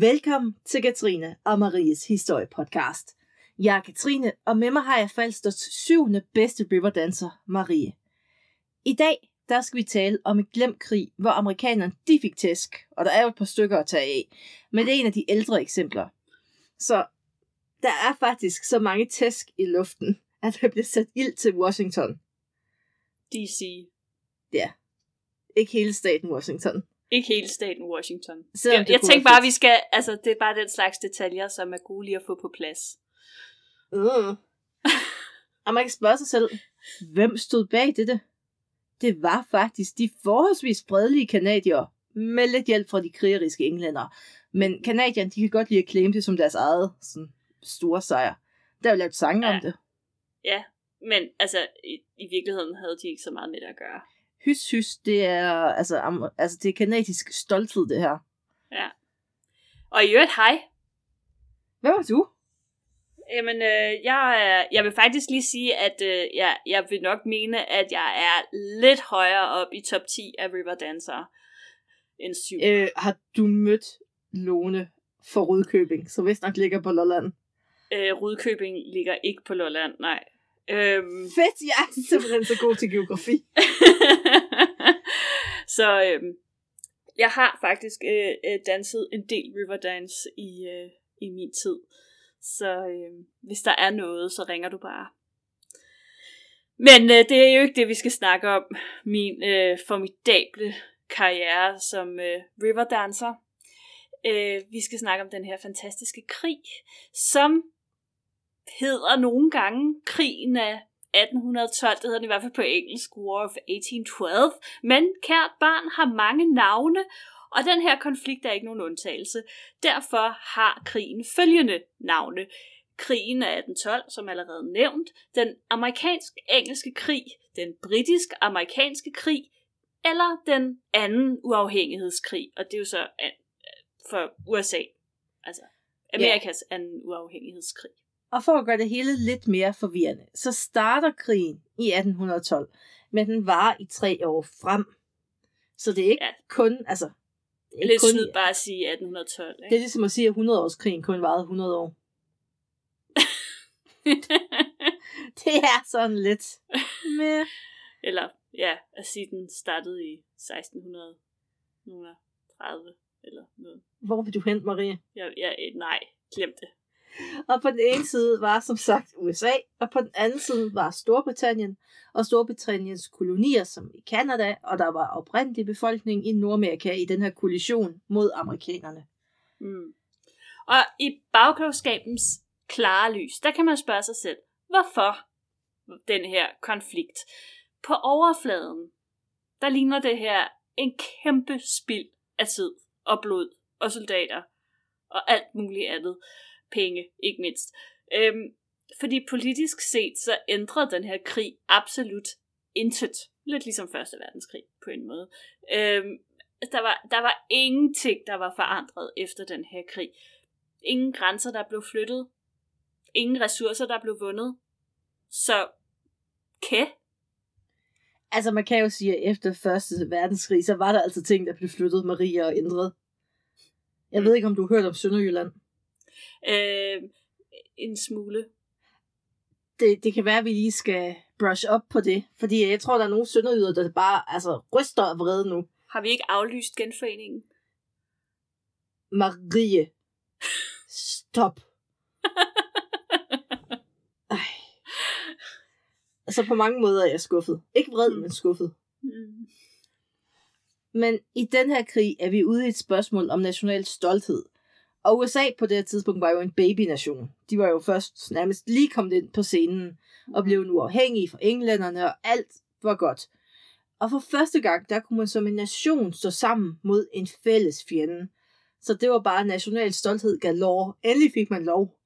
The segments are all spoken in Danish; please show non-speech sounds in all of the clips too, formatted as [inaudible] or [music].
Velkommen til Katrine og Maries historiepodcast. Jeg er Katrine, og med mig har jeg Falsters syvende bedste riverdancer, Marie. I dag der skal vi tale om en glemt krig, hvor amerikanerne de fik tæsk, og der er jo et par stykker at tage af, men det er en af de ældre eksempler. Så der er faktisk så mange tæsk i luften, at der bliver sat ild til Washington. DC. Ja, ikke hele staten Washington. Ikke hele staten Washington. Selvom Jeg, jeg være bare, vi skal, altså det er bare den slags detaljer, som er gode lige at få på plads. Mm. [laughs] Og man kan spørge sig selv, hvem stod bag dette? Det var faktisk de forholdsvis fredelige kanadier, med lidt hjælp fra de krigeriske englænder. Men kanadierne, de kan godt lide at claim det som deres eget sådan, store sejr. Der er jo lavet sange. Ja. om det. Ja, men altså i, i virkeligheden havde de ikke så meget med det at gøre. Hys, hys, det er, altså, am, altså, det er kanadisk stolthed, det her. Ja. Og i øvrigt, hej. Hvad var du? Jamen, øh, jeg, jeg vil faktisk lige sige, at øh, jeg, jeg vil nok mene, at jeg er lidt højere op i top 10 af Riverdancer end 7. Øh, har du mødt Lone for Rudkøbing, som vist nok ligger på Lolland? Øh, Rudkøbing ligger ikke på Lolland, nej. Øhm, Fedt, jeg er simpelthen så god til geografi. [laughs] [laughs] så øhm, jeg har faktisk øh, øh, danset en del Riverdance i, øh, i min tid. Så øh, hvis der er noget, så ringer du bare. Men øh, det er jo ikke det, vi skal snakke om. Min øh, formidable karriere som øh, riverdancer. Øh, vi skal snakke om den her fantastiske krig, som hedder nogle gange krigen af 1812. Det hedder den i hvert fald på engelsk, War of 1812. Men kært barn har mange navne, og den her konflikt er ikke nogen undtagelse. Derfor har krigen følgende navne. Krigen af 1812, som allerede nævnt, den amerikansk-engelske krig, den britisk-amerikanske krig, eller den anden uafhængighedskrig, og det er jo så øh, for USA, altså Amerikas anden uafhængighedskrig. Og for at gøre det hele lidt mere forvirrende, så starter krigen i 1812, men den varer i tre år frem. Så det er ikke Ja. kun, altså... Det er, ikke Lidt kun, snyd bare at sige 1812, det er ikke? ligesom at sige, at 100-årskrigen kun varede 100 år. [laughs] Det er sådan lidt... Med. Eller, ja, at sige, den startede i 1630 eller noget. Hvor vil du hen, Marie? Jeg, jeg, nej, glem det. Og på den ene side var som sagt USA, og på den anden side var Storbritannien, og Storbritanniens kolonier som i Kanada, og der var oprindelig befolkning i Nordamerika i den her kollision mod amerikanerne. Mm. Og i bagklogskabens klare lys, der kan man spørge sig selv, hvorfor den her konflikt? På overfladen, der ligner det her en kæmpe spild af tid og blod og soldater og alt muligt andet. Penge, ikke mindst. Øhm, fordi politisk set, så ændrede den her krig absolut intet. Lidt ligesom Første Verdenskrig på en måde. Øhm, der, var, der var ingenting, der var forandret efter den her krig. Ingen grænser, der blev flyttet. Ingen ressourcer, der blev vundet. Så, kæ? Altså man kan jo sige, at efter første verdenskrig, så var der altså ting, der blev flyttet, Maria og ændret. Jeg ved ikke, om du har hørt om Sønderjylland. Øh, en smule. Det, det kan være, at vi lige skal brush op på det, fordi jeg tror, der er nogle sønderjyder, der bare altså, ryster af vrede nu. Har vi ikke aflyst genforeningen? Marie, stop. [laughs] Ej. Altså på mange måder er jeg skuffet. Ikke vred, men skuffet. Mm. Men i den her krig er vi ude i et spørgsmål om national stolthed. Og USA på det her tidspunkt var jo en babynation. De var jo først nærmest lige kommet ind på scenen og blev nu afhængige fra englænderne, og alt var godt. Og for første gang, der kunne man som en nation stå sammen mod en fælles fjende. Så det var bare national stolthed galore. Endelig fik man lov.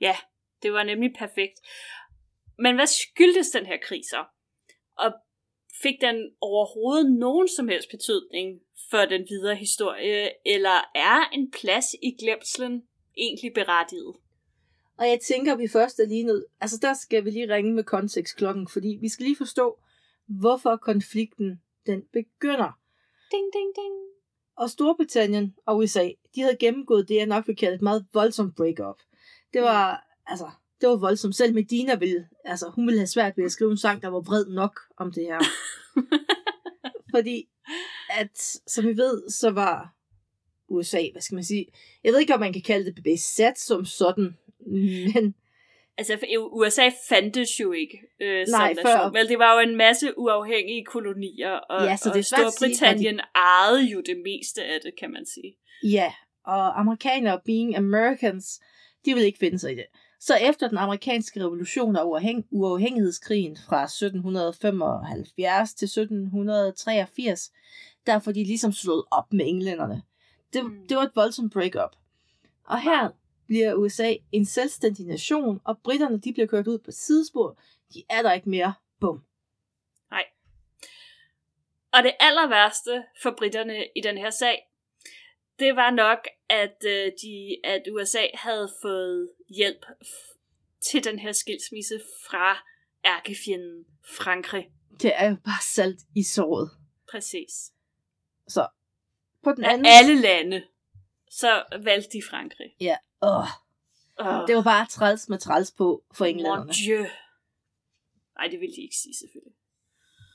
Ja, det var nemlig perfekt. Men hvad skyldtes den her krig så? Og fik den overhovedet nogen som helst betydning for den videre historie, eller er en plads i glemslen egentlig berettiget? Og jeg tænker, vi først er lige nødt... Altså, der skal vi lige ringe med kontekstklokken, fordi vi skal lige forstå, hvorfor konflikten den begynder. Ding, ding, ding. Og Storbritannien og USA, de havde gennemgået det, jeg nok vil kalde et meget voldsomt breakup. Det var, altså, det var voldsomt. Selv Medina ville, altså, hun ville have svært ved at skrive en sang, der var vred nok om det her. [laughs] Fordi, at, som vi ved, så var USA, hvad skal man sige, jeg ved ikke, om man kan kalde det besat som sådan, men Altså, USA fandtes jo ikke øh, Nej, som før- nation. Vel, det var jo en masse uafhængige kolonier, og, Ja, så det og at sige, Storbritannien ejede jo det meste af det, kan man sige. Ja, og amerikanere, being Americans, de vil ikke finde sig i det. Så efter den amerikanske revolution og uafhæng- uafhængighedskrigen fra 1775 til 1783, der får de ligesom slået op med englænderne. Det, Mm. det var et voldsomt breakup. Og her bliver USA en selvstændig nation, og britterne de bliver kørt ud på sidespor. De er der ikke mere. Bum. Og det aller værste for britterne i den her sag, det var nok, at, øh, de, at USA havde fået hjælp til den her skilsmisse fra ærkefjenden Frankrig. Det er jo bare salt i såret. Præcis. Så på den Af anden alle lande, så valgte de Frankrig. Åh, Oh, det var bare træls med træls på for englænderne. Mon Dieu. Nej, det ville de ikke sige selvfølgelig.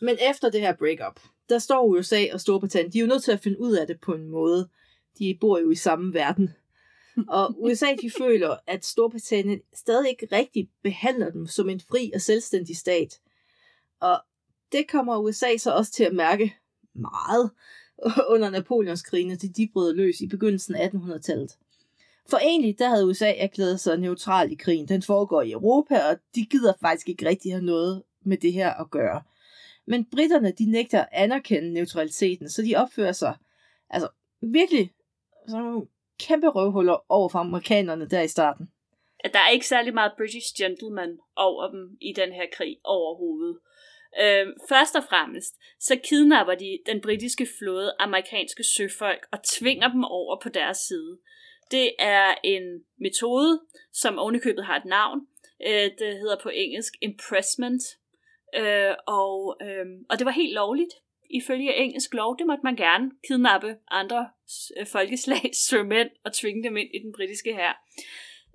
Men efter det her breakup, der står USA og Storbritannien, de er jo nødt til at finde ud af det på en måde. De bor jo i samme verden. Og USA, de føler, at Storbritannien stadig ikke rigtig behandler dem som en fri og selvstændig stat. Og det kommer USA så også til at mærke meget [laughs] under Napoleonskrigene, til de brød løs i begyndelsen af 1800-tallet. For egentlig, der havde USA erklæret sig neutral i krigen. Den foregår i Europa, og de gider faktisk ikke rigtig have noget med det her at gøre. Men britterne, de nægter at anerkende neutraliteten, så de opfører sig altså virkelig som kæmpe røvhuller over for amerikanerne der i starten. Der er ikke særlig meget British gentleman over dem i den her krig overhovedet. Øh, først og fremmest, så kidnapper de den britiske flåde amerikanske søfolk og tvinger dem over på deres side. Det er en metode, som ovenikøbet har et navn. Øh, det hedder på engelsk impressment. Øh, og, øh, og det var helt lovligt. Ifølge engelsk lov, det måtte man gerne kidnappe andre øh, folkeslags [laughs] sømænd og tvinge dem ind i den britiske hær.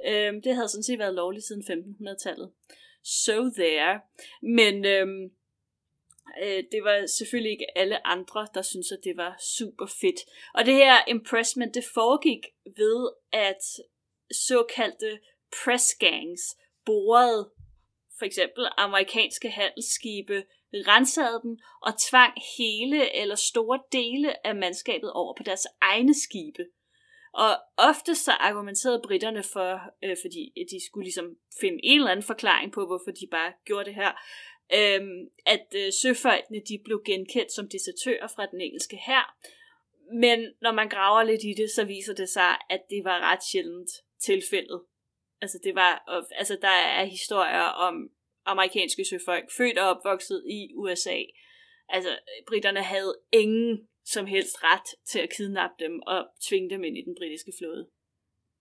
Øh, det havde sådan set været lovligt siden 1500-tallet. So there. Men øhm, øh, det var selvfølgelig ikke alle andre, der syntes, at det var super fedt. Og det her impressment, det foregik ved, at såkaldte press gangs borede for eksempel amerikanske handelsskibe, rensede dem og tvang hele eller store dele af mandskabet over på deres egne skibe. Og ofte så argumenterede britterne for, øh, fordi de skulle ligesom finde en eller anden forklaring på, hvorfor de bare gjorde det her, øh, at øh, søfolkene de blev genkendt som desertører fra den engelske hær. Men når man graver lidt i det, så viser det sig, at det var ret sjældent tilfældet. Altså, det var, altså der er historier om amerikanske søfolk, født og opvokset i USA. Altså, britterne havde ingen som helst ret til at kidnappe dem og tvinge dem ind i den britiske flåde.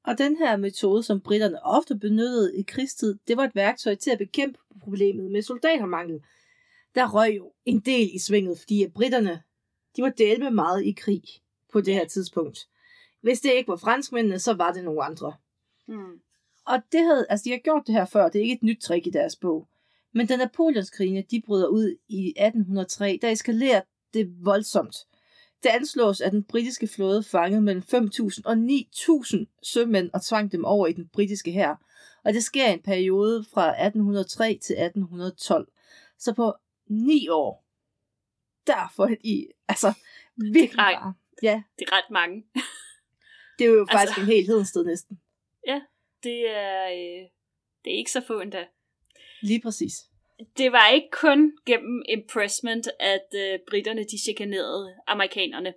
Og den her metode, som britterne ofte benyttede i krigstid, det var et værktøj til at bekæmpe problemet med soldatermangel. Der røg jo en del i svinget, fordi at britterne, de var delt med meget i krig på det her tidspunkt. Hvis det ikke var franskmændene, så var det nogle andre. Hmm. Og det havde, altså de har gjort det her før, det er ikke et nyt trick i deres bog. Men da Napoleonskrigene, de bryder ud i 1803, der eskalerer det voldsomt. Det anslås, at den britiske flåde fangede mellem 5.000 og 9.000 sømænd og tvang dem over i den britiske hær. Og det sker i en periode fra 1803 til 1812. Så på ni år, der får de, altså, virkelig ret. bare. Ja, Det er ret mange. [laughs] det er jo Altså- faktisk en hel hedensted næsten. Det er, øh, det er ikke så få endda. Lige præcis. Det var ikke kun gennem impressment, at øh, britterne de chikanerede amerikanerne.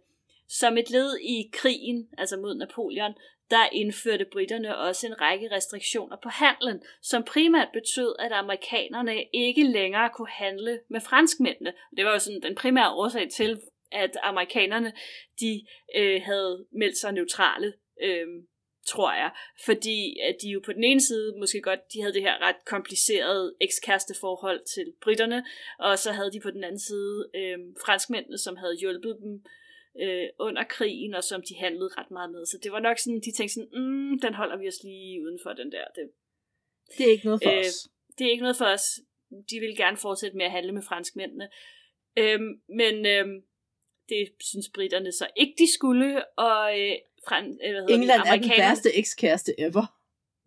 Som et led i krigen, altså mod Napoleon, der indførte britterne også en række restriktioner på handlen, som primært betød, at amerikanerne ikke længere kunne handle med franskmændene. Det var jo sådan den primære årsag til, at amerikanerne de øh, havde meldt sig neutrale, øh, tror jeg. Fordi at de jo på den ene side måske godt, de havde det her ret komplicerede ekskæresteforhold til britterne, og så havde de på den anden side øh, franskmændene, som havde hjulpet dem øh, under krigen, og som de handlede ret meget med. Så det var nok sådan, de tænkte sådan, mm, den holder vi os lige uden for den der. Det, det er ikke noget for øh, os. Det er ikke noget for os. De vil gerne fortsætte med at handle med franskmændene. Øhm, men øhm, det synes britterne så ikke, de skulle, og øh, Fran, øh, hvad England det, er den værste ekskæreste ever.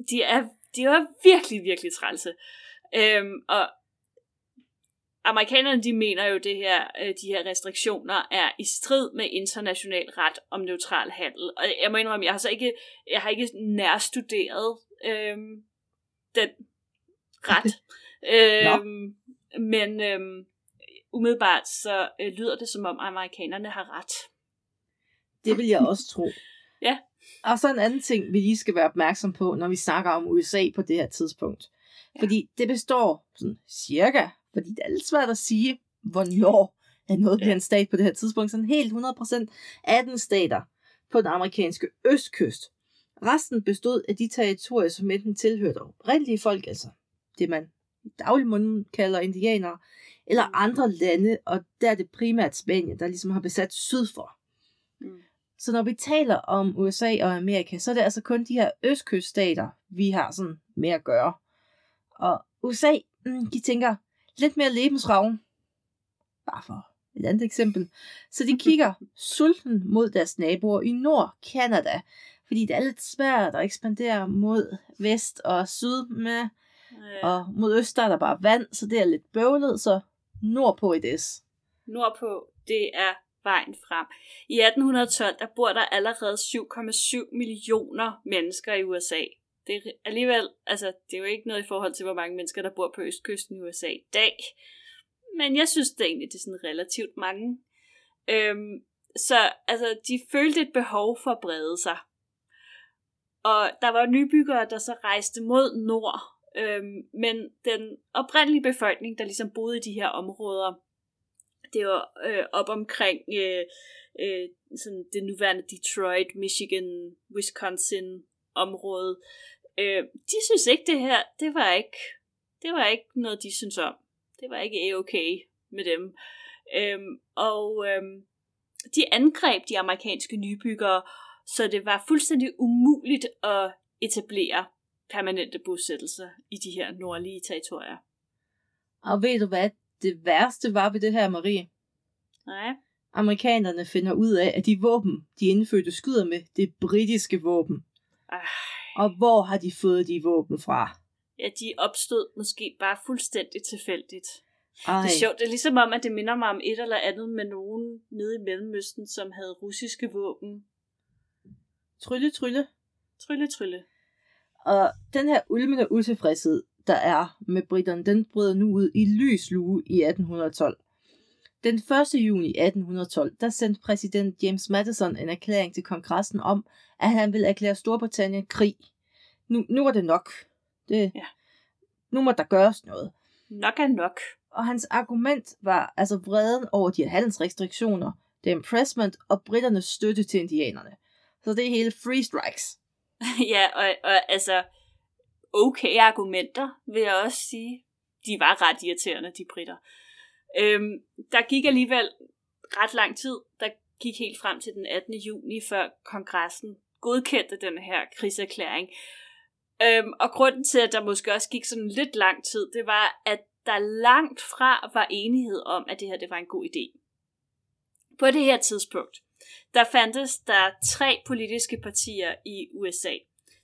De er, de er virkelig, virkelig trælse. Øhm, og amerikanerne, de mener jo, det her, øh, de her restriktioner er i strid med international ret om neutral handel. Og jeg må indrømme, jeg har så ikke, jeg har ikke nærstuderet øhm, den ret. [laughs] øhm, men øhm, umiddelbart så øh, lyder det, som om amerikanerne har ret. Det vil jeg også tro. Ja. Og så en anden ting, vi lige skal være opmærksom på, når vi snakker om USA på det her tidspunkt. Ja. Fordi det består sådan cirka, fordi det er lidt svært at sige, hvornår er noget bliver en stat på det her tidspunkt. Sådan helt 100% 18 stater på den amerikanske østkyst. Resten bestod af de territorier, som enten tilhørte oprindelige folk, altså det man i daglig mund kalder indianere, eller mm. andre lande, og der er det primært Spanien, der ligesom har besat syd for. Mm. Så når vi taler om USA og Amerika, så er det altså kun de her østkyststater, vi har sådan med at gøre. Og USA, mm, de tænker lidt mere lebensravn. Bare for et andet eksempel. Så de kigger [laughs] sulten mod deres naboer i Nord, Kanada, fordi det er lidt svært at ekspandere mod vest og syd med, ja. og mod øst der er der bare vand, så det er lidt bøvlet, så nordpå i des. Nordpå, det er vejen frem. I 1812, der bor der allerede 7,7 millioner mennesker i USA. Det er alligevel, altså, det er jo ikke noget i forhold til, hvor mange mennesker, der bor på østkysten i USA i dag. Men jeg synes det er egentlig, det er sådan relativt mange. Øhm, så altså, de følte et behov for at brede sig. Og der var nybyggere, der så rejste mod nord. Øhm, men den oprindelige befolkning, der ligesom boede i de her områder, det var øh, op omkring øh, øh, sådan det nuværende Detroit, Michigan, Wisconsin område. Øh, de synes ikke det her, det var ikke, det var ikke noget, de synes om. Det var ikke okay med dem. Øh, og øh, de angreb de amerikanske nybyggere, så det var fuldstændig umuligt at etablere permanente bosættelser i de her nordlige territorier. Og ved du hvad det værste var ved det her, Marie? Nej. Amerikanerne finder ud af, at de våben, de indfødte skyder med, det er britiske våben. Ej. Og hvor har de fået de våben fra? Ja, de opstod måske bare fuldstændig tilfældigt. Ej. Det er sjovt. Det er ligesom om, at det minder mig om et eller andet med nogen nede i Mellemøsten, som havde russiske våben. Trylle, trylle. Trylle, trylle. Og den her ulmende utilfredshed, der er med britterne, den bryder nu ud i lys lue i 1812. Den 1. juni 1812, der sendte præsident James Madison en erklæring til kongressen om, at han ville erklære Storbritannien krig. Nu, nu var det nok. Det, ja. Nu må der gøres noget. Nok er nok. Og hans argument var altså vreden over de handelsrestriktioner, det impressment og britternes støtte til indianerne. Så det er hele free strikes. [laughs] ja, og, og altså, okay argumenter, vil jeg også sige. De var ret irriterende, de britter. Øhm, der gik alligevel ret lang tid. Der gik helt frem til den 18. juni, før kongressen godkendte den her krigserklæring. Øhm, og grunden til, at der måske også gik sådan lidt lang tid, det var, at der langt fra var enighed om, at det her det var en god idé. På det her tidspunkt, der fandtes der tre politiske partier i USA.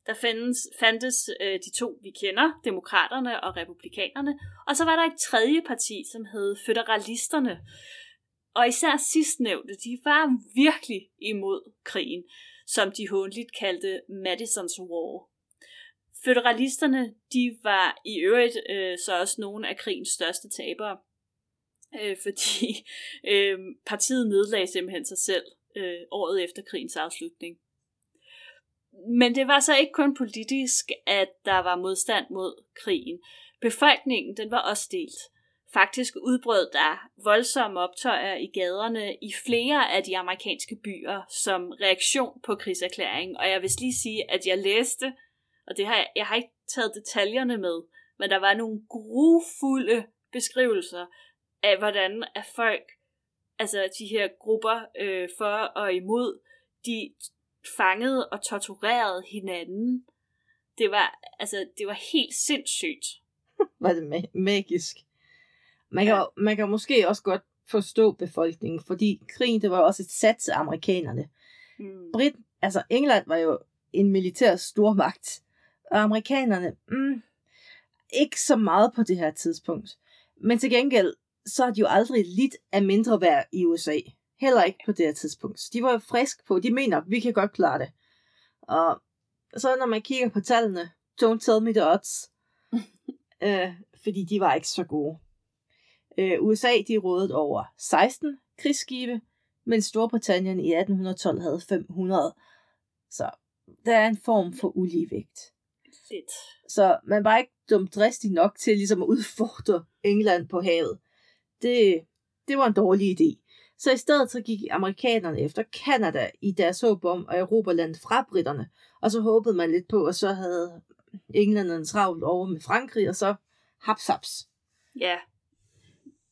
Der findes, fandtes øh, de to, vi kender, demokraterne og republikanerne, og så var der et tredje parti, som hed federalisterne. Og især sidstnævnte, de var virkelig imod krigen, som de håndligt kaldte Madison's War. Federalisterne, de var i øvrigt øh, så også nogle af krigens største tabere, øh, fordi øh, partiet nedlagde simpelthen sig selv øh, året efter krigens afslutning. Men det var så ikke kun politisk, at der var modstand mod krigen. Befolkningen den var også delt. Faktisk udbrød der voldsomme optøjer i gaderne i flere af de amerikanske byer som reaktion på krigserklæringen. Og jeg vil lige sige, at jeg læste, og det har jeg, jeg har ikke taget detaljerne med, men der var nogle grufulde beskrivelser af, hvordan at folk altså de her grupper øh, for og imod, de fangede og torturerede hinanden. Det var, altså, det var helt sindssygt. [laughs] var det ma- magisk. Man kan, ja. man kan måske også godt forstå befolkningen, fordi krigen, det var også et sats af amerikanerne. Mm. Brit, altså England var jo en militær stormagt, og amerikanerne, mm, ikke så meget på det her tidspunkt. Men til gengæld, så har de jo aldrig lidt af mindre værd i USA. Heller ikke på det her tidspunkt. Så de var frisk på, de mener, vi kan godt klare det. Og så når man kigger på tallene, don't tell me the odds. [laughs] øh, fordi de var ikke så gode. Øh, USA de rådede over 16 krigsskibe, mens Storbritannien i 1812 havde 500. Så der er en form for uligevægt. Lidt. Så man var ikke dumt dristig nok til ligesom at udfordre England på havet. Det, det var en dårlig idé. Så i stedet så gik amerikanerne efter Kanada i deres håb om at erobre landet fra britterne. Og så håbede man lidt på, at så havde englænderne travlt over med Frankrig, og så haps haps. Ja,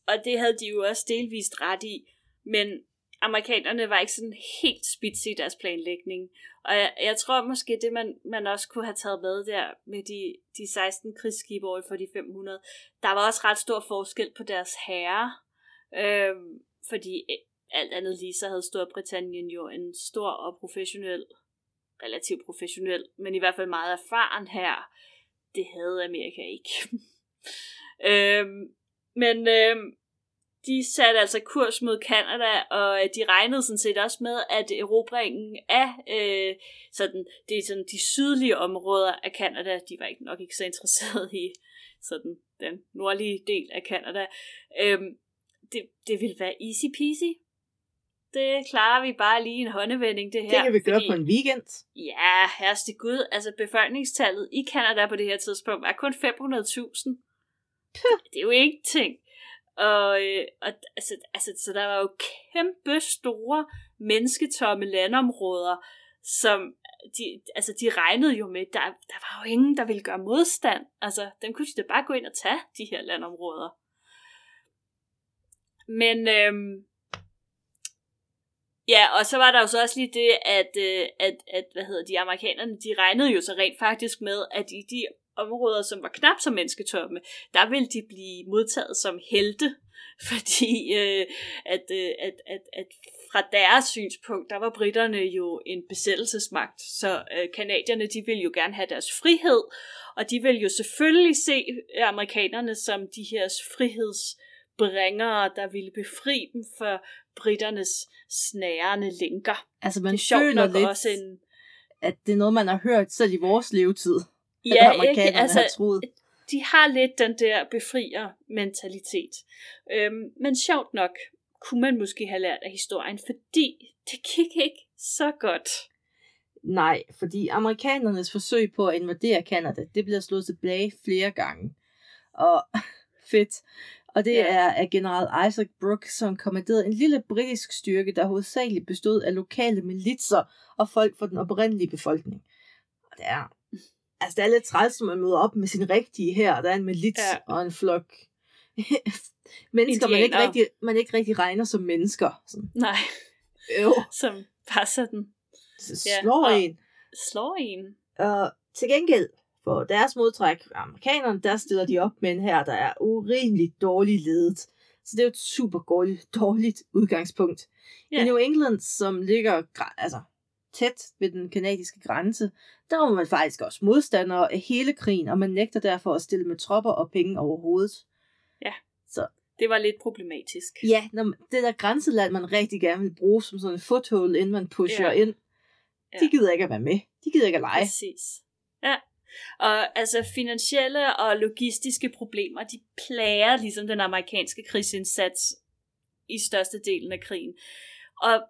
og det havde de jo også delvist ret i, men amerikanerne var ikke sådan helt spids i deres planlægning. Og jeg, jeg tror måske, det man, man også kunne have taget med der med de, de 16 krigsskibe over for de 500, der var også ret stor forskel på deres herrer. Øhm, fordi øh, alt andet lige, så havde Storbritannien jo en stor og professionel, relativt professionel, men i hvert fald meget erfaren her. Det havde Amerika ikke. [laughs] øhm, men øhm, de satte altså kurs mod Kanada, og øh, de regnede sådan set også med, at erobringen af øh, sådan, det er sådan de sydlige områder af Kanada, de var ikke nok ikke så interesserede i sådan den nordlige del af Kanada, øhm, det, det ville være easy peasy. Det klarer vi bare lige en håndevending, det her. Det kan vi gøre fordi, på en weekend. Ja, herreste gud. Altså befolkningstallet i Kanada på det her tidspunkt er kun 500.000. det er jo ingenting. Og, øh, og altså, altså, så der var jo kæmpe store mennesketomme landområder, som de, altså, de regnede jo med, der, der var jo ingen, der ville gøre modstand. Altså, dem kunne de da bare gå ind og tage, de her landområder. Men øhm, ja, og så var der jo så også lige det, at, øh, at, at hvad hedder de amerikanerne, de regnede jo så rent faktisk med, at i de områder, som var knap så mennesketomme, der ville de blive modtaget som helte, [laughs] fordi øh, at, øh, at, at, at fra deres synspunkt, der var britterne jo en besættelsesmagt, så øh, kanadierne, de ville jo gerne have deres frihed, og de ville jo selvfølgelig se amerikanerne som de her frihedsbringere, der ville befri dem for britternes snærende linker. Altså man det er føler lidt, også en... at det er noget, man har hørt selv i vores levetid. Ja, ikke? Altså, har troet. de har lidt den der befrier-mentalitet. Øhm, men sjovt nok kunne man måske have lært af historien, fordi det gik ikke så godt. Nej, fordi amerikanernes forsøg på at invadere Kanada, det bliver slået tilbage flere gange. Og [laughs] fedt. Og det ja. er af general Isaac Brooke, som kommanderede en lille britisk styrke, der hovedsageligt bestod af lokale militser og folk fra den oprindelige befolkning. Og det er Altså, det er lidt træls, når man møder op med sin rigtige her, der er en milit ja. og en flok [laughs] mennesker, man ikke, rigtig, man ikke rigtig regner som mennesker. Sådan. Nej. Jo. [laughs] Som passer den. Slår ja, en. Slår en. Og til gengæld, for deres modtræk, amerikanerne, der stiller de op med en her, der er urimeligt dårligt ledet. Så det er jo et super dårligt, dårligt udgangspunkt. Ja. I New England, som ligger altså, tæt ved den kanadiske grænse, der var man faktisk også modstandere af hele krigen, og man nægter derfor at stille med tropper og penge overhovedet. Ja, så det var lidt problematisk. Ja, når man, det der grænseland, man rigtig gerne vil bruge som sådan en foothold, inden man pusher ja. ind, ja. de gider ikke at være med. De gider ikke at lege. Præcis. Ja. Og altså finansielle og logistiske problemer, de plager ligesom den amerikanske krigsindsats i største delen af krigen. Og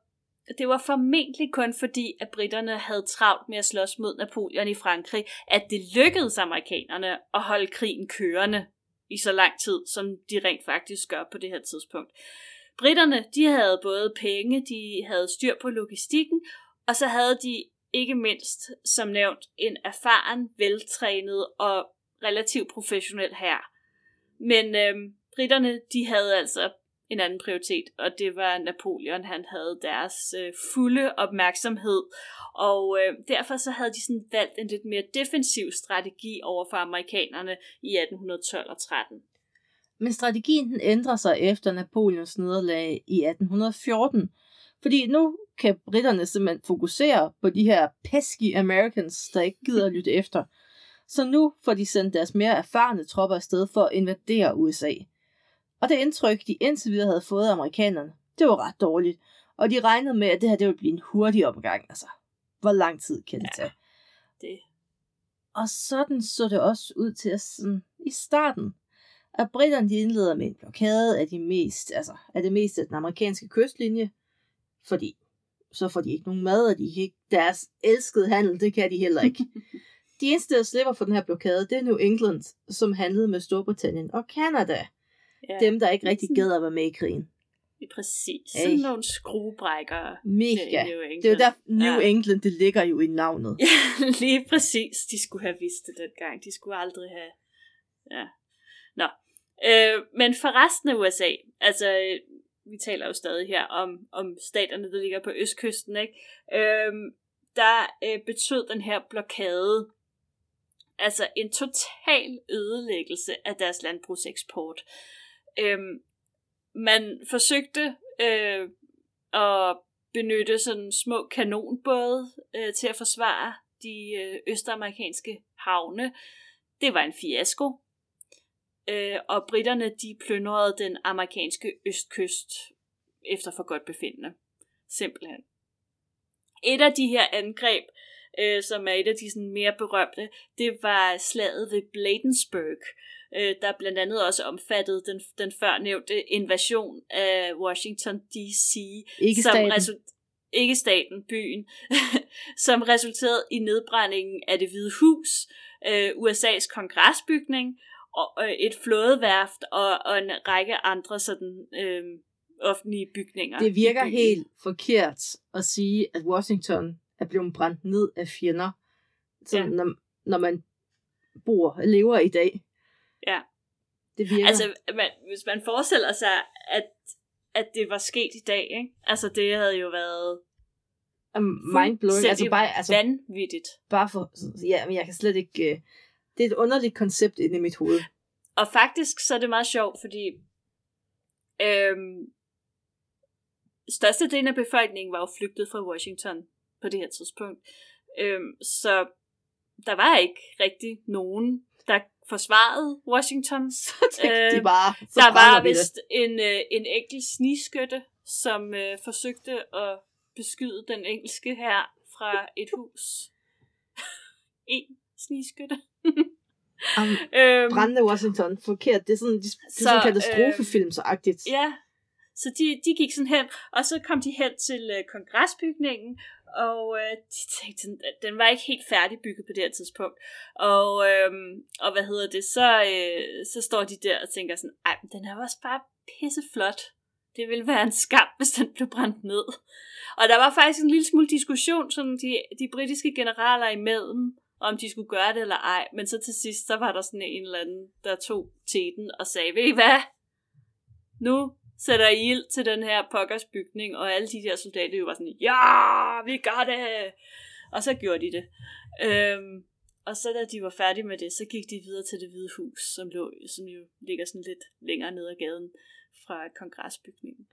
det var formentlig kun fordi, at britterne havde travlt med at slås mod Napoleon i Frankrig, at det lykkedes amerikanerne at holde krigen kørende i så lang tid, som de rent faktisk gør på det her tidspunkt. Britterne, de havde både penge, de havde styr på logistikken, og så havde de ikke mindst, som nævnt, en erfaren, veltrænet og relativt professionel her. Men øhm, britterne, de havde altså en anden prioritet, og det var Napoleon, han havde deres øh, fulde opmærksomhed, og øh, derfor så havde de sådan valgt en lidt mere defensiv strategi over for amerikanerne i 1812 og 13. Men strategien den ændrer sig efter Napoleons nederlag i 1814, fordi nu kan britterne simpelthen fokusere på de her pesky Americans, der ikke gider at lytte efter. Så nu får de sendt deres mere erfarne tropper afsted for at invadere USA. Og det indtryk, de indtil videre havde fået af amerikanerne, det var ret dårligt. Og de regnede med, at det her det ville blive en hurtig opgang. Altså, hvor lang tid kan det tage? Ja, det. Og sådan så det også ud til at sådan, i starten, at britterne de indleder med en blokade af, de mest, altså, af det meste af den amerikanske kystlinje, fordi så får de ikke nogen mad, og de kan ikke, deres elskede handel, det kan de heller ikke. [laughs] De eneste, der slipper for den her blokade, det er New England, som handlede med Storbritannien og Canada. Ja. Dem, der ikke rigtig gad at være med i krigen. Præcis. Sådan hey. nogle skruebrækker. Mega. Det er jo der New ja. England, det ligger jo i navnet. Ja, [laughs] lige præcis. De skulle have vidst det dengang. De skulle aldrig have... Ja. Nå. Øh, men for resten af USA, altså vi taler jo stadig her om, om staterne, der ligger på østkysten, ikke? Øhm, der øh, betød den her blokade altså en total ødelæggelse af deres landbrugseksport. Øhm, man forsøgte øh, at benytte sådan små kanonbåde øh, til at forsvare de øh, østamerikanske havne. Det var en fiasko. Øh, og britterne de plyndrede den amerikanske østkyst efter for godt befindende. Simpelthen. Et af de her angreb, øh, som er et af de sådan, mere berømte, det var slaget ved Bladensburg, øh, der blandt andet også omfattede den, den førnævnte invasion af Washington D.C. Ikke som staten. Resu- ikke staten, byen, [laughs] som resulterede i nedbrændingen af det hvide hus, øh, USA's kongresbygning, og øh, et flådeværft og, og en række andre sådan øh, offentlige bygninger. Det virker helt forkert at sige, at Washington er blevet brændt ned af fjender, så ja. når, når man bor lever i dag. Ja. Det virker. Altså, man, hvis man forestiller sig, at, at det var sket i dag, ikke? altså det havde jo været um, mindblowing. Altså bare, altså, vanvittigt. Bare for, ja, men jeg kan slet ikke, uh, det er et underligt koncept inde i mit hoved. Og faktisk så er det meget sjovt, fordi øhm, størstedelen af befolkningen var jo flygtet fra Washington på det her tidspunkt. Øhm, så der var ikke rigtig nogen, der forsvarede Washington. [laughs] Så øh, de bare, så der var vist en, øh, en enkelt snigskytte, som øh, forsøgte at beskyde den engelske her fra et hus. [laughs] en snigskytte. um, [laughs] øhm, brændende Washington, forkert. Det er sådan, det er så, sådan katastrofefilmsagtigt. Øh, ja, så de, de gik sådan hen, og så kom de hen til øh, kongresbygningen, og øh, de tænkte, den, den var ikke helt færdigbygget på det her tidspunkt. Og, øh, og hvad hedder det, så, øh, så står de der og tænker sådan, ej, men den er også bare pisse flot. Det ville være en skam, hvis den blev brændt ned. Og der var faktisk en lille smule diskussion, sådan de, de britiske generaler imellem, om de skulle gøre det eller ej. Men så til sidst, så var der sådan en eller anden, der tog teten og sagde, ved I hvad? Nu sætter I ild til den her pokkers bygning, og alle de der soldater jo var sådan, ja, vi gør det! Og så gjorde de det. Øhm, og så da de var færdige med det, så gik de videre til det hvide hus, som, lå, som jo ligger sådan lidt længere ned ad gaden fra kongresbygningen.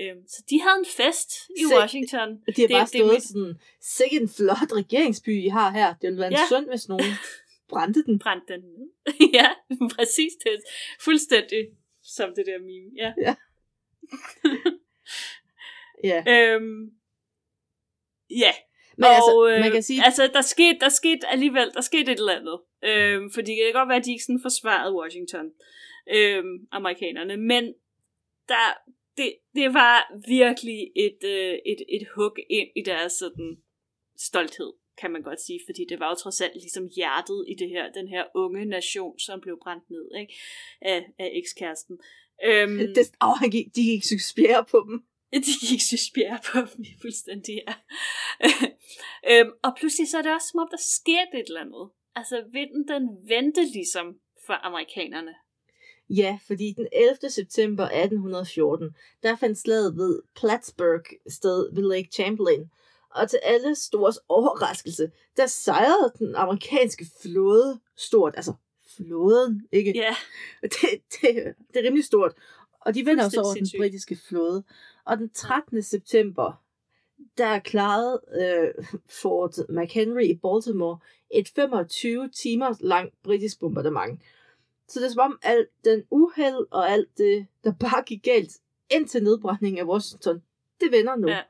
Øhm, så de havde en fest i Se, Washington. De har bare det, stået det, sådan, sikke en flot regeringsby, I har her. Det ville være en ja. synd, hvis nogen [laughs] brændte den. Brændte den. [laughs] ja, præcis. Det fuldstændig som det der meme. Ja. ja. [laughs] ja. Øhm, ja. Men og, altså, man kan sige... altså, der skete, der skete alligevel, der skete et eller andet. Øhm, fordi det kan godt være, at de ikke sådan forsvarede Washington, øhm, amerikanerne, men der, det, det var virkelig et, øh, et, et hug ind i deres sådan, stolthed, kan man godt sige, fordi det var jo trods alt ligesom hjertet i det her, den her unge nation, som blev brændt ned ikke? Af, af ekskæresten. Øhm, [laughs] det, oh, de gik suspjere på dem. De gik suspjere på dem, fuldstændig, ja. [laughs] øhm, og pludselig så er det også som om, der skete et eller andet. Altså vinden, den vendte ligesom for amerikanerne. Ja, fordi den 11. september 1814, der fandt slaget ved Plattsburgh sted ved Lake Champlain. Og til alle stores overraskelse, der sejrede den amerikanske flåde stort. Altså flåden, ikke? Ja, [laughs] Det, det, det er rimelig stort. Og de vinder også over den sindssygt. britiske flåde. Og den 13. september, der klarede øh, Fort McHenry i Baltimore et 25 timer langt britisk bombardement. Så det er som om alt den uheld og alt det, der bare gik galt indtil nedbrændingen af Washington, det vender nu. Ja.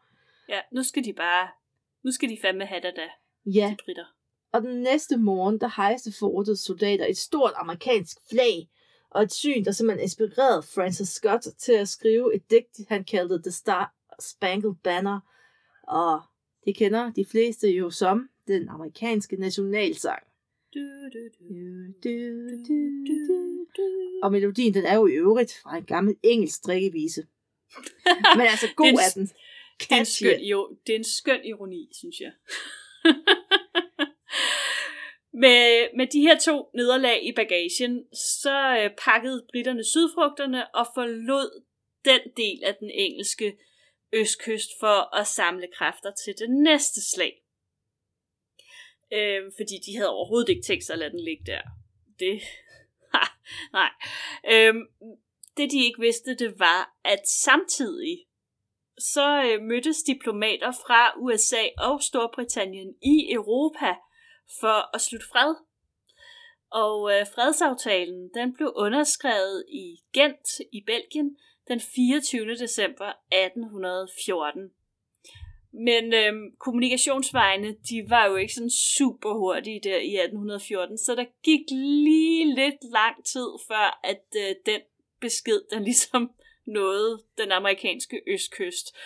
ja, nu skal de bare, nu skal de fandme have det da, ja. de britter. Og den næste morgen, der hejste fortets soldater et stort amerikansk flag, og et syn, der simpelthen inspirerede Francis Scott til at skrive et digt, han kaldte The Star Spangled Banner. Og det kender de fleste jo som den amerikanske nationalsang. Og melodien, den er jo i øvrigt fra en gammel engelsk strikkevise. [laughs] Men altså, god Det er er den. Det er, en skøn, jo, det er en skøn ironi, synes jeg. [laughs] med, med de her to nederlag i bagagen, så øh, pakkede britterne sydfrugterne og forlod den del af den engelske østkyst for at samle kræfter til det næste slag. Øh, fordi de havde overhovedet ikke tænkt sig at lade den ligge der. Det, [laughs] nej. Øh, det de ikke vidste, det var, at samtidig så øh, mødtes diplomater fra USA og Storbritannien i Europa for at slutte fred. Og øh, fredsaftalen den blev underskrevet i Gent i Belgien den 24. december 1814. Men øhm, kommunikationsvejene, de var jo ikke sådan super hurtige der i 1814, så der gik lige lidt lang tid før, at øh, den besked, den [laughs] ligesom nåede den amerikanske østkyst.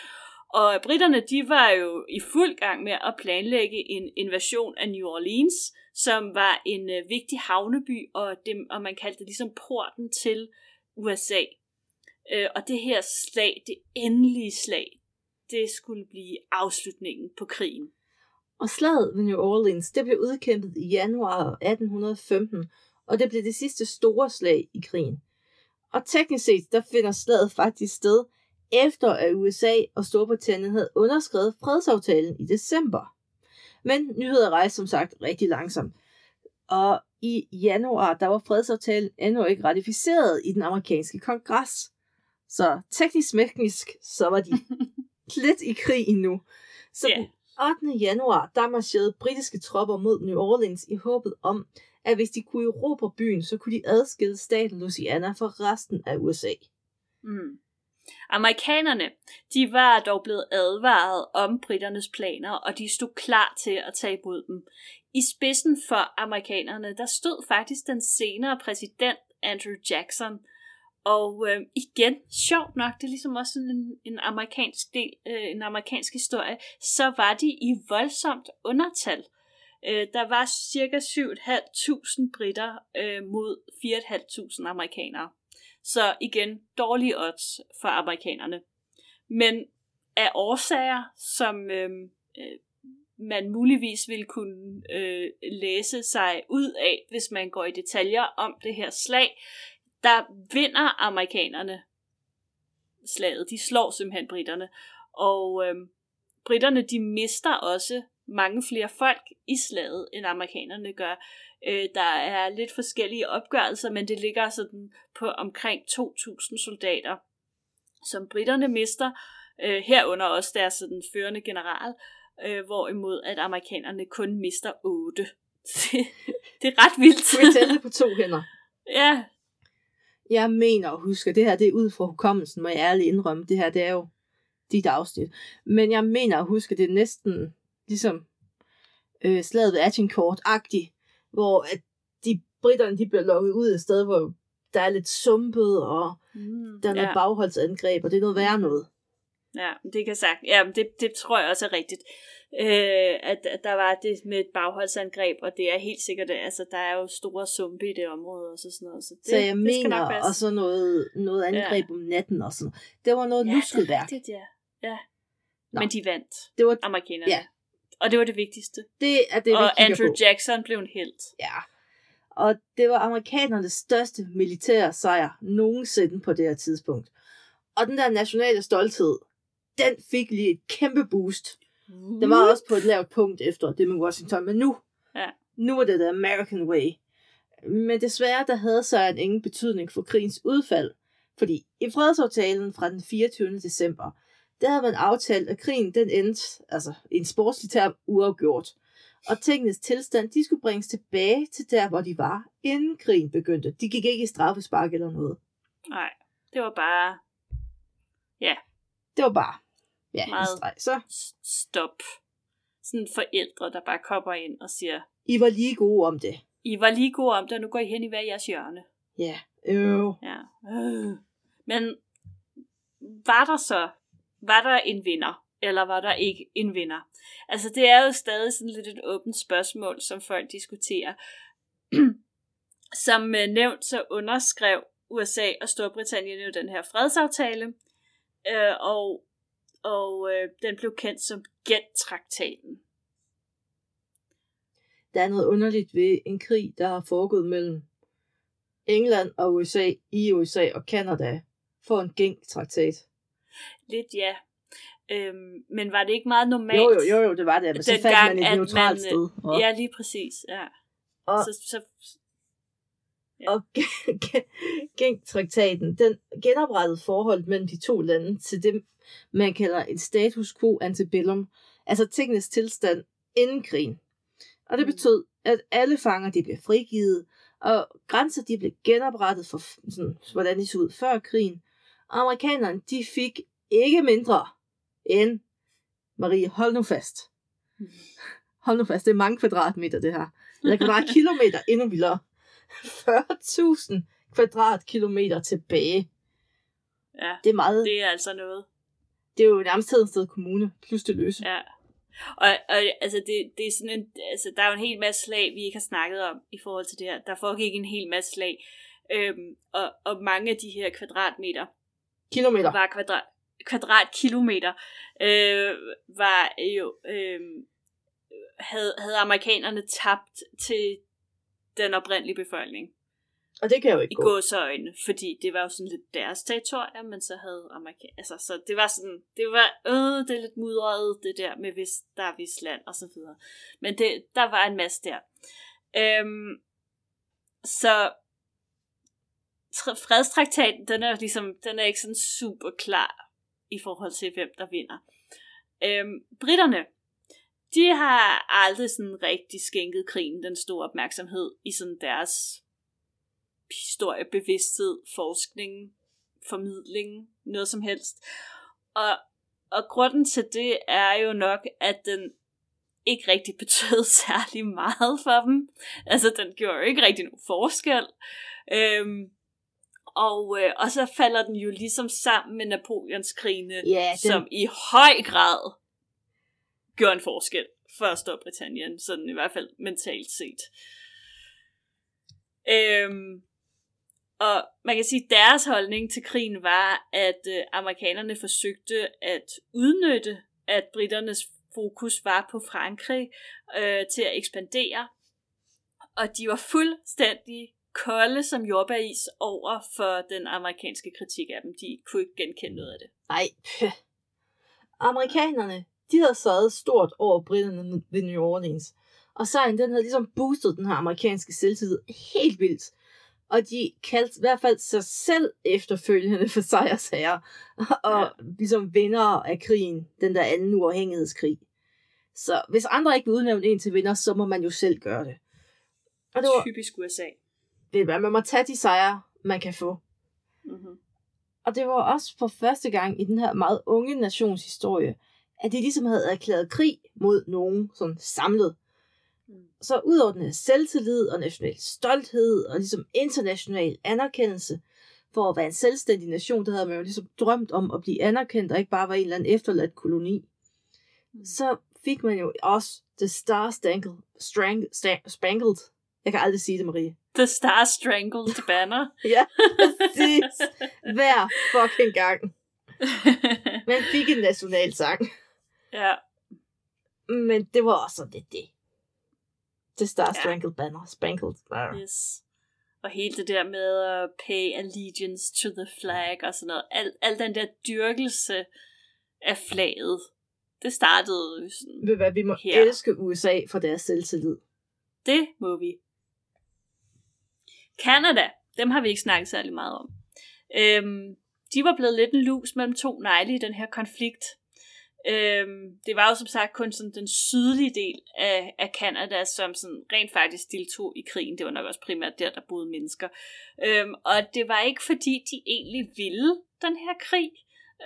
Og britterne, de var jo i fuld gang med at planlægge en invasion af New Orleans, som var en øh, vigtig havneby, og, dem, og man kaldte det ligesom porten til USA. Øh, og det her slag, det endelige slag, det skulle blive afslutningen på krigen. Og slaget ved New Orleans, det blev udkæmpet i januar 1815, og det blev det sidste store slag i krigen. Og teknisk set, der finder slaget faktisk sted, efter at USA og Storbritannien havde underskrevet fredsaftalen i december. Men nyheder rejste som sagt rigtig langsomt. Og i januar, der var fredsaftalen endnu ikke ratificeret i den amerikanske kongres. Så teknisk mekanisk, så var de [laughs] lidt i krig endnu. Så Ja. den 8. januar, der marcherede britiske tropper mod New Orleans i håbet om, at hvis de kunne erobre byen, så kunne de adskille staten Louisiana fra resten af USA. Mm. Amerikanerne, de var dog blevet advaret om britternes planer, og de stod klar til at tage imod dem. I spidsen for amerikanerne, der stod faktisk den senere præsident Andrew Jackson. Og øh, igen, sjovt nok, det er ligesom også sådan en, en amerikansk del, øh, en amerikansk historie, så var de i voldsomt undertal. Øh, der var cirka 7.500 britter øh, mod 4.500 amerikanere. Så igen, dårlige odds for amerikanerne. Men af årsager, som øh, øh, man muligvis vil kunne øh, læse sig ud af, hvis man går i detaljer om det her slag, der vinder amerikanerne slaget. De slår simpelthen britterne. Og øh, britterne, de mister også mange flere folk i slaget, end amerikanerne gør. Øh, der er lidt forskellige opgørelser, men det ligger sådan på omkring 2.000 soldater, som britterne mister, øh, herunder også deres sådan, førende general, øh, hvorimod at amerikanerne kun mister 8. [laughs] Det, er ret vildt. Jeg tælle på to hænder? ja, Jeg mener at huske, at det her det er ud fra hukommelsen, må jeg ærligt indrømme. Det her det er jo dit afsnit. Men jeg mener at huske, at det er næsten ligesom øh, slaget ved Agincourt-agtigt, hvor at de britterne de bliver lukket ud et sted, hvor der er lidt sumpet, og mm, der er noget ja. bagholdsangreb, og det er noget værre noget. Ja, det kan sagt. Ja, det, det tror jeg også er rigtigt. Øh, at, at der var det med et bagholdsangreb, og det er helt sikkert, altså, der er jo store sumpe i det område og så sådan noget. Så, det, Så jeg det skal mener nok passe. også noget, noget angreb ja. om natten og sådan noget. Det var noget ja, lusket det værk. rigtigt, ja. ja. Nå. Men de vandt, Det var amerikanerne. Ja. Og det var det vigtigste. det, er det, og Andrew på. Jackson blev en held. Ja. Og det var amerikanernes største militære sejr nogensinde på det her tidspunkt. Og den der nationale stolthed, den fik lige et kæmpe boost. Den var også på et lavt punkt efter det med Washington, men nu, Ja. nu er det the American way. Men desværre, der havde sejren ingen betydning for krigens udfald, fordi i fredsaftalen fra den 24. december, der havde man aftalt, at krigen den endte, altså en sportslig term, uafgjort. Og tingenes tilstand, de skulle bringes tilbage til der, hvor de var, inden krigen begyndte. De gik ikke i straffespark eller noget. Nej, det var bare Det var bare, ja, Meget. streg. Så stop. Sådan forældre, der bare kommer ind og siger, I var lige gode om det. I var lige gode om det, og nu går I hen i hver jeres hjørne. Ja, øh. Ja. Øh. Men var der så, var der en vinder, eller var der ikke en vinder? Altså det er jo stadig sådan lidt et åbent spørgsmål, som folk diskuterer. [clears throat] som øh, nævnt, så underskrev USA og Storbritannien jo den her fredsaftale, øh, og, og øh, den blev kendt som Gent-traktaten. Der er noget underligt ved en krig, der har foregået mellem England og USA, i USA og Kanada, for en gæng-traktat. Lidt ja. Øhm, men var det ikke meget normalt? Jo, jo, jo, jo, det var det, men så fandt Dengang, man et neutralt man, sted. Og, Ja, lige præcis. Ja. Og- så, så, og gæng-traktaten, den genoprettede forholdet mellem de to lande til det, man kalder en status quo antebellum, altså tingenes tilstand inden krigen. Og det Mm. betød, at alle fanger de blev frigivet, og grænser de blev genoprettet for sådan, hvordan de så ud før krigen. Og amerikanerne, de fik ikke mindre end, Marie, hold nu fast. Hold nu fast, det er mange kvadratmeter det her. Eller kvadratkilometer, [laughs] endnu vildere. 40.000 kvadratkilometer tilbage. ja, Det er meget. det er altså noget. Det er jo nærmest Hedensted Kommune, plus det løse. Ja. Og, og altså, det, det er sådan en, altså, der er jo en hel masse slag, vi ikke har snakket om i forhold til det her. Der foregik en hel masse slag. Øhm, og, og mange af de her kvadratmeter Kilometer. var kvadrat, kvadratkilometer, øh, var jo, øh, havde, havde amerikanerne tabt til den oprindelige befolkning. Og det kan jo ikke i gå. gåseøjne, fordi det var jo sådan lidt deres territorium, men så havde Amerika... Altså, så det var sådan, det var, øh, det er lidt mudret, det der med, hvis der er vis land, og så videre. Men det, der var en masse der. Øhm, så tr- fredstraktaten, den er ligesom, den er ikke sådan super klar i forhold til, hvem der vinder. Øhm, britterne, de har aldrig sådan rigtig skænket krigen den store opmærksomhed i sådan deres historiebevidsthed, forskning, formidling, noget som helst. Og, og grunden til det er jo nok, at den ikke rigtig [laughs] betød særlig meget for dem. Altså, den gjorde jo ikke rigtig nogen forskel. Øhm, og, øh, og så falder den jo ligesom sammen med Napoleonskrigene, Ja, den, som i høj grad gjorde en forskel for Storbritannien, sådan i hvert fald mentalt set. Øhm, og man kan sige, at deres holdning til krigen var, at øh, amerikanerne forsøgte at udnytte, at britternes fokus var på Frankrig øh, til at ekspandere. Og de var fuldstændig kolde som jordbæris over for den amerikanske kritik af dem. De kunne ikke genkende noget af det. nej, pøh. Amerikanerne, de havde sørget stort over britterne ved New Orleans. Og sejren, den havde ligesom boostet den her amerikanske selvtillid helt vildt. Og de kaldte i hvert fald sig selv efterfølgende for sejrsherrer. [laughs] Og ja. ligesom vinder af krigen, den der anden uafhængighedskrig. Så hvis andre ikke vil udnævne en til vinder, så må man jo selv gøre det. Og det var, Typisk USA. du hvad, man må tage de sejre, man kan få. Mm-hmm. Og det var også for første gang i den her meget unge nations historie, at de ligesom havde erklæret krig mod nogen sådan samlet. Så udover den her selvtillid og national stolthed og ligesom international anerkendelse for at være en selvstændig nation, der havde man jo ligesom drømt om at blive anerkendt og ikke bare være en eller anden efterladt koloni. Mm. Så fik man jo også The Star Spangled, strang, sta- Spangled. Jeg kan aldrig sige det, Marie. The Star Strangled Banner. [laughs] Ja, præcis. Hver fucking gang. [laughs] Man fik en nationalsang. ja. Men det var også lidt det. The Star Spangled ja. Banner. Spangled Banner. Yes. Og hele det der med at pay allegiance to the flag og sådan noget. Al, al den der dyrkelse af flaget, det startede sådan Ved hvad, vi må her. elske USA for deres selvtillid. Det må vi. Canada, dem har vi ikke snakket særlig meget om. Øhm, de var blevet lidt en lus mellem to negle i den her konflikt. Øhm, det var jo som sagt kun sådan den sydlige del af, af Canada, som sådan rent faktisk deltog i krigen. Det var nok også primært der, der boede mennesker. Øhm, og det var ikke fordi, de egentlig ville den her krig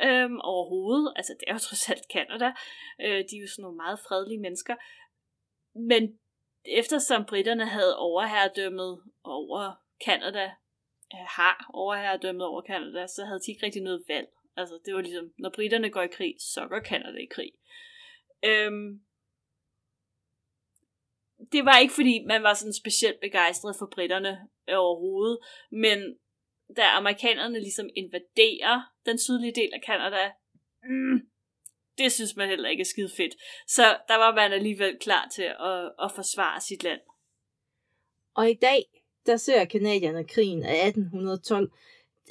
øhm, overhovedet. Altså, det er jo trods alt Canada. Øh, de er jo sådan nogle meget fredelige mennesker. Men eftersom britterne havde overherredømmet over Canada, øh, har overherredømmet over Canada, så havde de ikke rigtig noget valg. Altså, det var ligesom, når britterne går i krig, så går Canada i krig. Øhm, det var ikke fordi, man var sådan specielt begejstret for britterne overhovedet, men da amerikanerne ligesom invaderer den sydlige del af Canada, mm, det synes man heller ikke er skide fedt. Så der var man alligevel klar til at, at forsvare sit land. Og i dag, der ser kanadierne krigen af 1812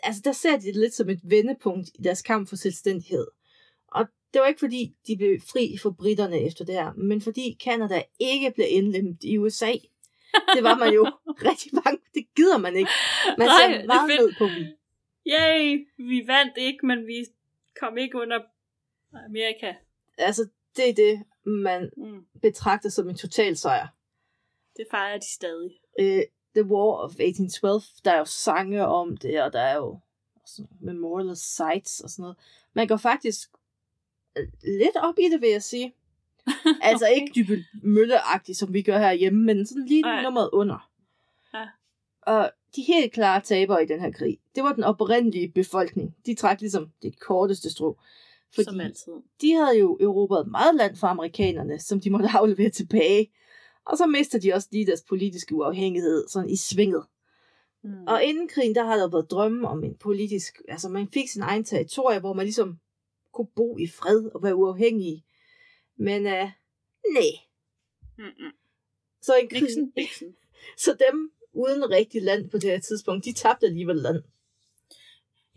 altså der ser de det lidt som et vendepunkt i deres kamp for selvstændighed. Og det var ikke fordi, de blev fri for britterne efter det her, men fordi Kanada ikke blev indlemmet i USA. Det var man jo [laughs] rigtig bange Det gider man ikke. Man ser meget ned på dem. Yay, vi vandt ikke, men vi kom ikke under Amerika. Altså, det er det, man mm. betragter som en total sejr. Det fejrer de stadig. Øh, The War of 1812, der er jo sange om det, og der er jo sådan memorial sites og sådan noget. Man går faktisk øh, lidt op i det, vil jeg sige. [laughs] altså okay. ikke dybe mølleagtigt, som vi gør herhjemme, men sådan lige Ej. nummeret under. Ja. Og de helt klare tabere i den her krig, det var den oprindelige befolkning. De trak ligesom det korteste strå. Fordi som altid. de havde jo erobret meget land for amerikanerne, som de måtte aflevere tilbage. Og så mister de også lige deres politiske uafhængighed sådan i svinget. Mm. Og inden krigen, der har der været drømme om en politisk... Altså man fik sin egen territorie, hvor man ligesom kunne bo i fred og være uafhængig. Men uh, nej. Mm-mm. Så en krig... Nixon, Nixon. [laughs] så dem uden rigtig land på det her tidspunkt, de tabte alligevel land.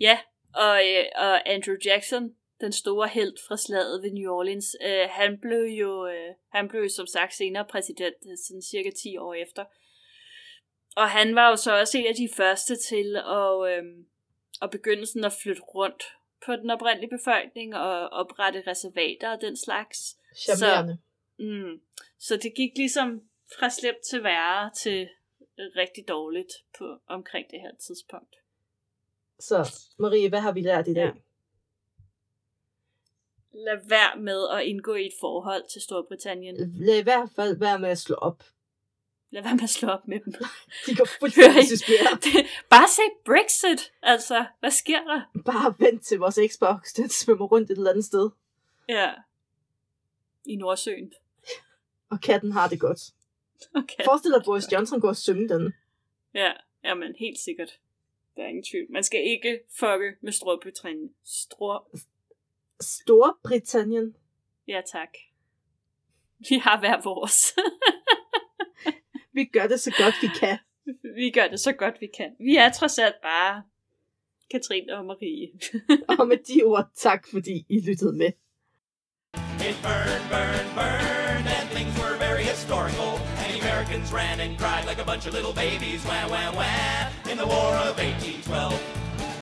Ja, og, øh, og Andrew Jackson, den store held fra slaget ved New Orleans, øh, han blev jo øh, han blev som sagt senere præsident, øh, sådan cirka 10 år efter. Og han var jo så også en af de første til at, øh, at begynde sådan at flytte rundt på den oprindelige befolkning og oprette reservater og den slags. Så, mm, så det gik ligesom fra slemt til værre til rigtig dårligt på omkring det her tidspunkt. Så Marie, hvad har vi lært i dag? Ja lad være med at indgå i et forhold til Storbritannien. Lad i hvert fald være med at slå op. Lad være med at slå op med dem. [laughs] De går fuldstændig [laughs] Bare se Brexit, altså. Hvad sker der? Bare vent til vores Xbox, den svømmer rundt et eller andet sted. Ja. I Nordsøen. [laughs] Og katten har det godt. Okay. Forestil dig, at Boris Johnson går og synge den. Ja, jamen helt sikkert. Der er ingen tvivl. Man skal ikke fucke med Storbritannien. Strå... Storbritannien. Ja, tak. Vi har hver vores. [laughs] vi gør det så godt, vi kan. Vi gør det så godt, vi kan. Vi er trods alt bare Katrine og Marie. [laughs] og med de ord, tak fordi I lyttede med. It burned, burned, burned, and things were very historical. And Americans ran and cried like a bunch of little babies, wah, wah, wah, in the War of 1812.